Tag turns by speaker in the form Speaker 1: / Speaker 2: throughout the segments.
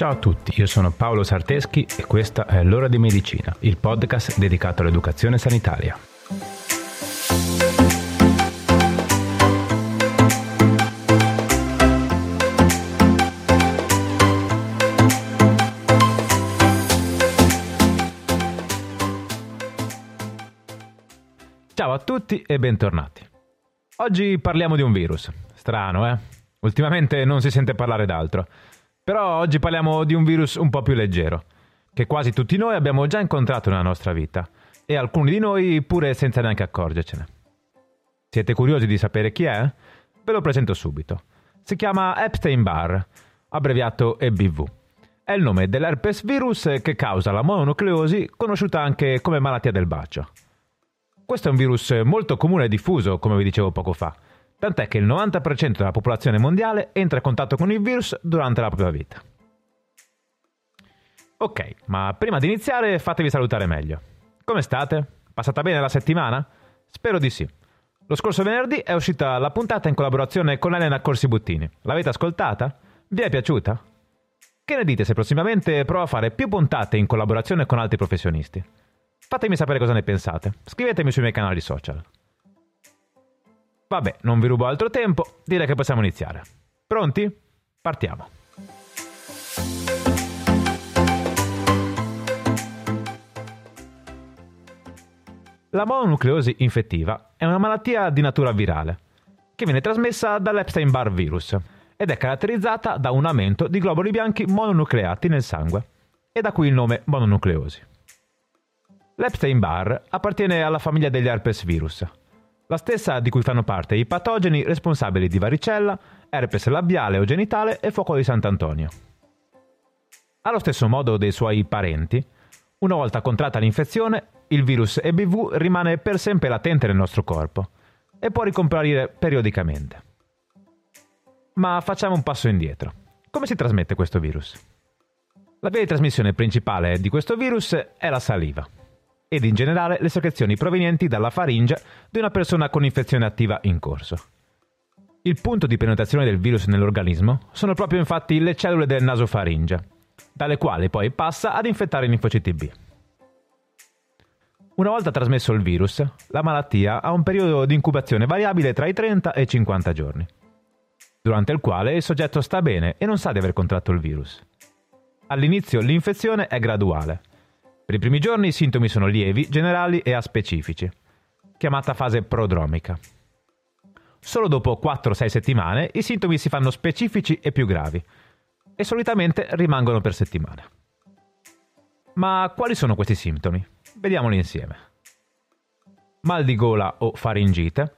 Speaker 1: Ciao a tutti, io sono Paolo Sarteschi e questa è L'ora di medicina, il podcast dedicato all'educazione sanitaria. Ciao a tutti e bentornati. Oggi parliamo di un virus. Strano, eh? Ultimamente non si sente parlare d'altro. Però oggi parliamo di un virus un po' più leggero, che quasi tutti noi abbiamo già incontrato nella nostra vita, e alcuni di noi pure senza neanche accorgercene. Siete curiosi di sapere chi è? Ve lo presento subito. Si chiama Epstein-Barr, abbreviato EBV. È il nome dell'herpes virus che causa la mononucleosi, conosciuta anche come malattia del bacio. Questo è un virus molto comune e diffuso, come vi dicevo poco fa, tant'è che il 90% della popolazione mondiale entra in contatto con il virus durante la propria vita. Ok, ma prima di iniziare fatevi salutare meglio. Come state? Passata bene la settimana? Spero di sì. Lo scorso venerdì è uscita la puntata in collaborazione con Elena Corsi Buttini. L'avete ascoltata? Vi è piaciuta? Che ne dite se prossimamente provo a fare più puntate in collaborazione con altri professionisti? Fatemi sapere cosa ne pensate. Scrivetemi sui miei canali social. Vabbè, non vi rubo altro tempo, direi che possiamo iniziare. Pronti? Partiamo. La mononucleosi infettiva è una malattia di natura virale che viene trasmessa dall'Epstein-Barr virus ed è caratterizzata da un aumento di globuli bianchi mononucleati nel sangue e da qui il nome mononucleosi. L'Epstein-Barr appartiene alla famiglia degli herpes virus, la stessa di cui fanno parte i patogeni responsabili di varicella, herpes labiale o genitale e fuoco di Sant'Antonio. Allo stesso modo dei suoi parenti, una volta contratta l'infezione, il virus EBV rimane per sempre latente nel nostro corpo e può ricomparire periodicamente. Ma facciamo un passo indietro. Come si trasmette questo virus? La via di trasmissione principale di questo virus è la saliva ed in generale le secrezioni provenienti dalla faringe di una persona con infezione attiva in corso. Il punto di penetrazione del virus nell'organismo sono proprio infatti le cellule del nasofaringe, dalle quali poi passa ad infettare i linfociti B. Una volta trasmesso il virus, la malattia ha un periodo di incubazione variabile tra i 30 e i 50 giorni, durante il quale il soggetto sta bene e non sa di aver contratto il virus. All'inizio l'infezione è graduale, per i primi giorni i sintomi sono lievi, generali e aspecifici, chiamata fase prodromica. Solo dopo 4-6 settimane i sintomi si fanno specifici e più gravi e solitamente rimangono per settimane. Ma quali sono questi sintomi? Vediamoli insieme. Mal di gola o faringite,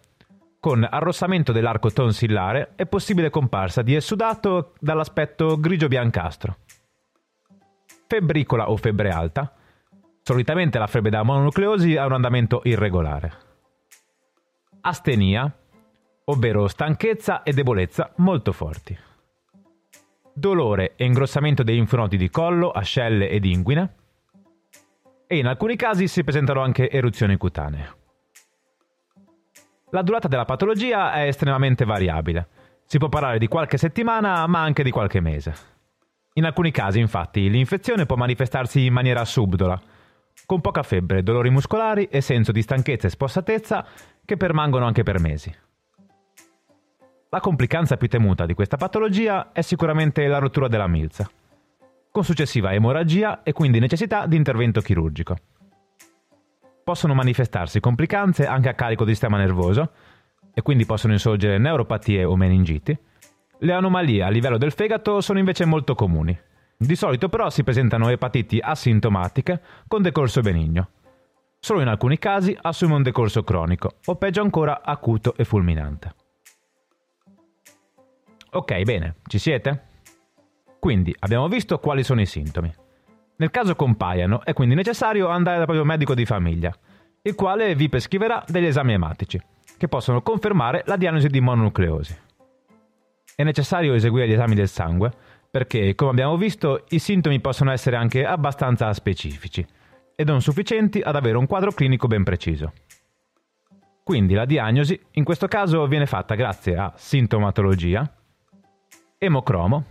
Speaker 1: con arrossamento dell'arco tonsillare e possibile comparsa di essudato dall'aspetto grigio-biancastro. Febbricola o febbre alta, Solitamente la febbre da mononucleosi ha un andamento irregolare. Astenia, ovvero stanchezza e debolezza molto forti. Dolore e ingrossamento dei linfonodi di collo, ascelle ed inguine. E in alcuni casi si presentano anche eruzioni cutanee. La durata della patologia è estremamente variabile. Si può parlare di qualche settimana, ma anche di qualche mese. In alcuni casi, infatti, l'infezione può manifestarsi in maniera subdola, con poca febbre, dolori muscolari e senso di stanchezza e spossatezza che permangono anche per mesi. La complicanza più temuta di questa patologia è sicuramente la rottura della milza, con successiva emorragia e quindi necessità di intervento chirurgico. Possono manifestarsi complicanze anche a carico del sistema nervoso, e quindi possono insorgere neuropatie o meningiti. Le anomalie a livello del fegato sono invece molto comuni, di solito però si presentano epatiti asintomatiche con decorso benigno. Solo in alcuni casi assume un decorso cronico o peggio ancora acuto e fulminante. Ok, bene, ci siete? Quindi abbiamo visto quali sono i sintomi. Nel caso compaiano è quindi necessario andare dal proprio medico di famiglia, il quale vi prescriverà degli esami ematici, che possono confermare la diagnosi di mononucleosi. È necessario eseguire gli esami del sangue perché, come abbiamo visto, i sintomi possono essere anche abbastanza specifici e non sufficienti ad avere un quadro clinico ben preciso. Quindi la diagnosi in questo caso viene fatta grazie a sintomatologia, emocromo,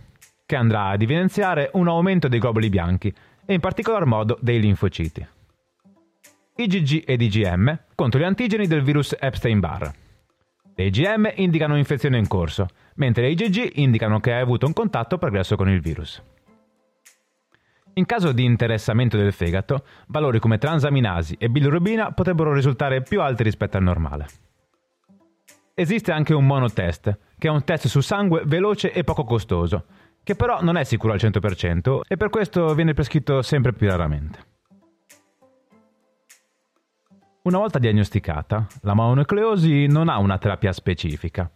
Speaker 1: che andrà ad evidenziare un aumento dei globuli bianchi e in particolar modo dei linfociti. IgG ed IgM contro gli antigeni del virus Epstein-Barr. Le IgM indicano un'infezione in corso, mentre le IgG indicano che hai avuto un contatto progresso con il virus. In caso di interessamento del fegato, valori come transaminasi e bilirubina potrebbero risultare più alti rispetto al normale. Esiste anche un monotest, che è un test su sangue veloce e poco costoso, che però non è sicuro al 100% e per questo viene prescritto sempre più raramente. Una volta diagnosticata, la mononucleosi non ha una terapia specifica,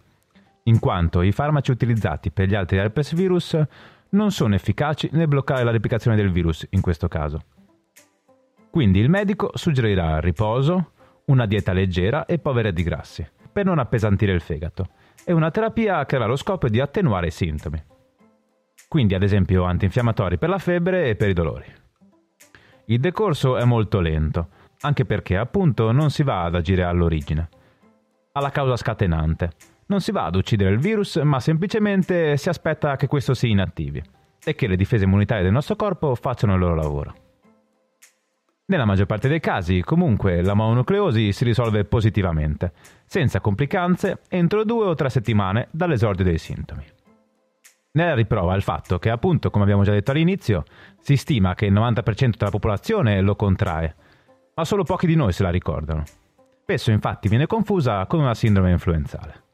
Speaker 1: in quanto i farmaci utilizzati per gli altri herpes virus non sono efficaci nel bloccare la replicazione del virus in questo caso. Quindi il medico suggerirà riposo, una dieta leggera e povera di grassi, per non appesantire il fegato, e una terapia che avrà lo scopo di attenuare i sintomi. Quindi ad esempio antinfiammatori per la febbre e per i dolori. Il decorso è molto lento, anche perché appunto non si va ad agire all'origine, alla causa scatenante. Non si va ad uccidere il virus, ma semplicemente si aspetta che questo si inattivi e che le difese immunitarie del nostro corpo facciano il loro lavoro. Nella maggior parte dei casi, comunque, la mononucleosi si risolve positivamente, senza complicanze, entro due o tre settimane dall'esordio dei sintomi. Nella riprova il fatto che, appunto, come abbiamo già detto all'inizio, si stima che il 90% della popolazione lo contrae, ma solo pochi di noi se la ricordano. Spesso infatti viene confusa con una sindrome influenzale.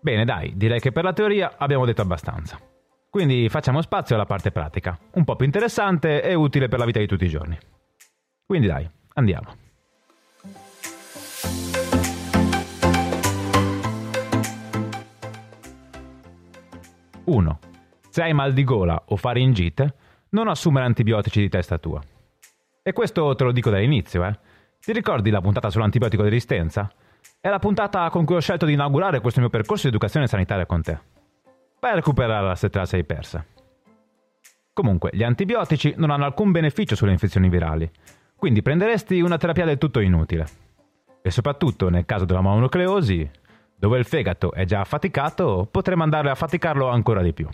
Speaker 1: Bene, dai, direi che per la teoria abbiamo detto abbastanza. Quindi facciamo spazio alla parte pratica, un po' più interessante e utile per la vita di tutti i giorni. Quindi dai, andiamo. Uno. Se hai mal di gola o faringite, non assumere antibiotici di testa tua. E questo te lo dico dall'inizio, eh. Ti ricordi la puntata sull'antibiotico resistenza? È la puntata con cui ho scelto di inaugurare questo mio percorso di educazione sanitaria con te. Vai a recuperarla se te la sei persa. Comunque, gli antibiotici non hanno alcun beneficio sulle infezioni virali, quindi prenderesti una terapia del tutto inutile. E soprattutto nel caso della mononucleosi, dove il fegato è già affaticato, potremmo andare a faticarlo ancora di più.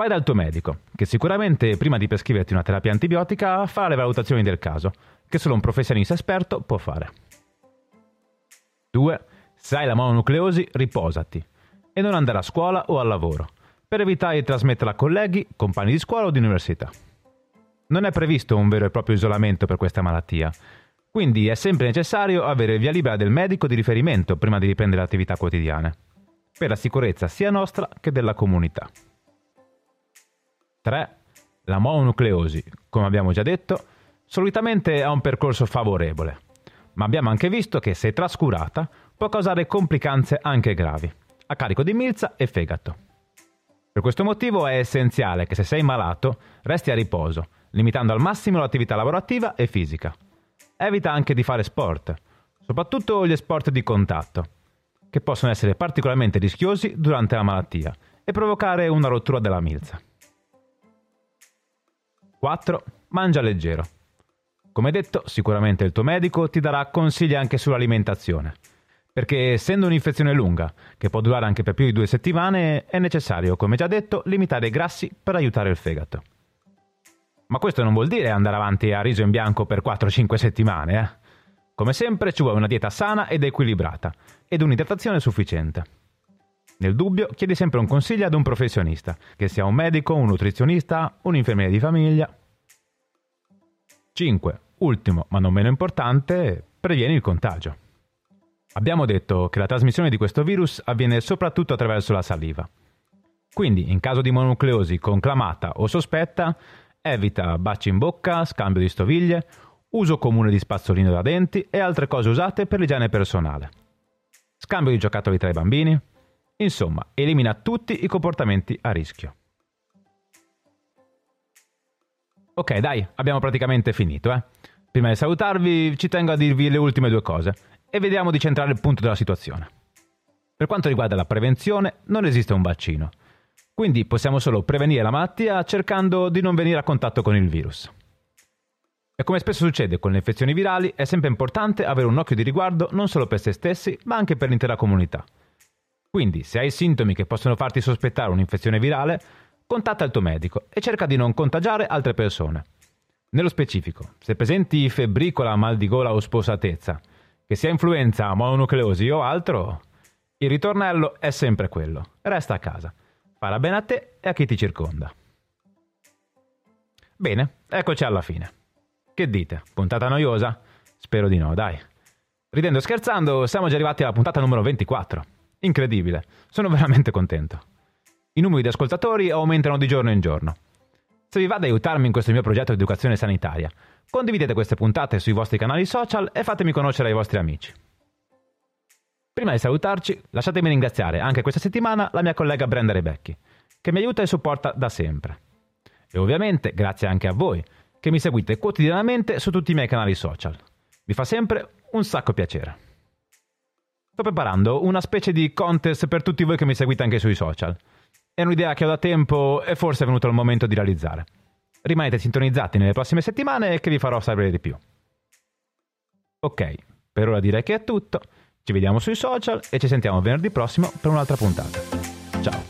Speaker 1: Vai dal tuo medico, che sicuramente prima di prescriverti una terapia antibiotica farà le valutazioni del caso, che solo un professionista esperto può fare. 2. Se hai la mononucleosi, riposati e non andare a scuola o al lavoro, per evitare di trasmetterla a colleghi, compagni di scuola o di università. Non è previsto un vero e proprio isolamento per questa malattia, quindi è sempre necessario avere via libera del medico di riferimento prima di riprendere le attività quotidiane, per la sicurezza sia nostra che della comunità. 3. La mononucleosi, come abbiamo già detto, solitamente ha un percorso favorevole, ma abbiamo anche visto che se trascurata può causare complicanze anche gravi, a carico di milza e fegato. Per questo motivo è essenziale che se sei malato resti a riposo, limitando al massimo l'attività lavorativa e fisica. Evita anche di fare sport, soprattutto gli sport di contatto, che possono essere particolarmente rischiosi durante la malattia e provocare una rottura della milza. 4. Mangia leggero. Come detto, sicuramente il tuo medico ti darà consigli anche sull'alimentazione, perché essendo un'infezione lunga, che può durare anche per più di due settimane, è necessario, come già detto, limitare i grassi per aiutare il fegato. Ma questo non vuol dire andare avanti a riso in bianco per 4-5 settimane, eh? Come sempre ci vuole una dieta sana ed equilibrata ed un'idratazione sufficiente. Nel dubbio, chiedi sempre un consiglio ad un professionista, che sia un medico, un nutrizionista, un infermiere di famiglia. 5. Ultimo, ma non meno importante, previeni il contagio. Abbiamo detto che la trasmissione di questo virus avviene soprattutto attraverso la saliva. Quindi, in caso di mononucleosi conclamata o sospetta, evita baci in bocca, scambio di stoviglie, uso comune di spazzolino da denti e altre cose usate per l'igiene personale. Scambio di giocattoli tra i bambini, Insomma, elimina tutti i comportamenti a rischio. Ok, dai, abbiamo praticamente finito, eh. Prima di salutarvi, ci tengo a dirvi le ultime due cose e vediamo di centrare il punto della situazione. Per quanto riguarda la prevenzione, non esiste un vaccino. Quindi possiamo solo prevenire la malattia cercando di non venire a contatto con il virus. E come spesso succede con le infezioni virali, è sempre importante avere un occhio di riguardo non solo per se stessi, ma anche per l'intera comunità Quindi, se hai sintomi che possono farti sospettare un'infezione virale, contatta il tuo medico e cerca di non contagiare altre persone. Nello specifico, se presenti febbricola, mal di gola o spossatezza, che sia influenza, mononucleosi o altro, il ritornello è sempre quello. Resta a casa. Farà bene a te e a chi ti circonda. Bene, eccoci alla fine. Che dite? Puntata noiosa? Spero di no, dai. Ridendo e scherzando, siamo già arrivati alla puntata numero 24. Incredibile, sono veramente contento. I numeri di ascoltatori aumentano di giorno in giorno. Se vi va ad aiutarmi in questo mio progetto di educazione sanitaria, condividete queste puntate sui vostri canali social e fatemi conoscere ai vostri amici. Prima di salutarci, lasciatemi ringraziare anche questa settimana la mia collega Brenda Rebecchi, che mi aiuta e supporta da sempre. E ovviamente grazie anche a voi, che mi seguite quotidianamente su tutti i miei canali social. Mi fa sempre un sacco piacere. Sto preparando una specie di contest per tutti voi che mi seguite anche sui social. È un'idea che ho da tempo e forse è venuto il momento di realizzare. Rimanete sintonizzati nelle prossime settimane e che vi farò sapere di più. Ok, per ora direi che è tutto. Ci vediamo sui social e ci sentiamo venerdì prossimo per un'altra puntata. Ciao!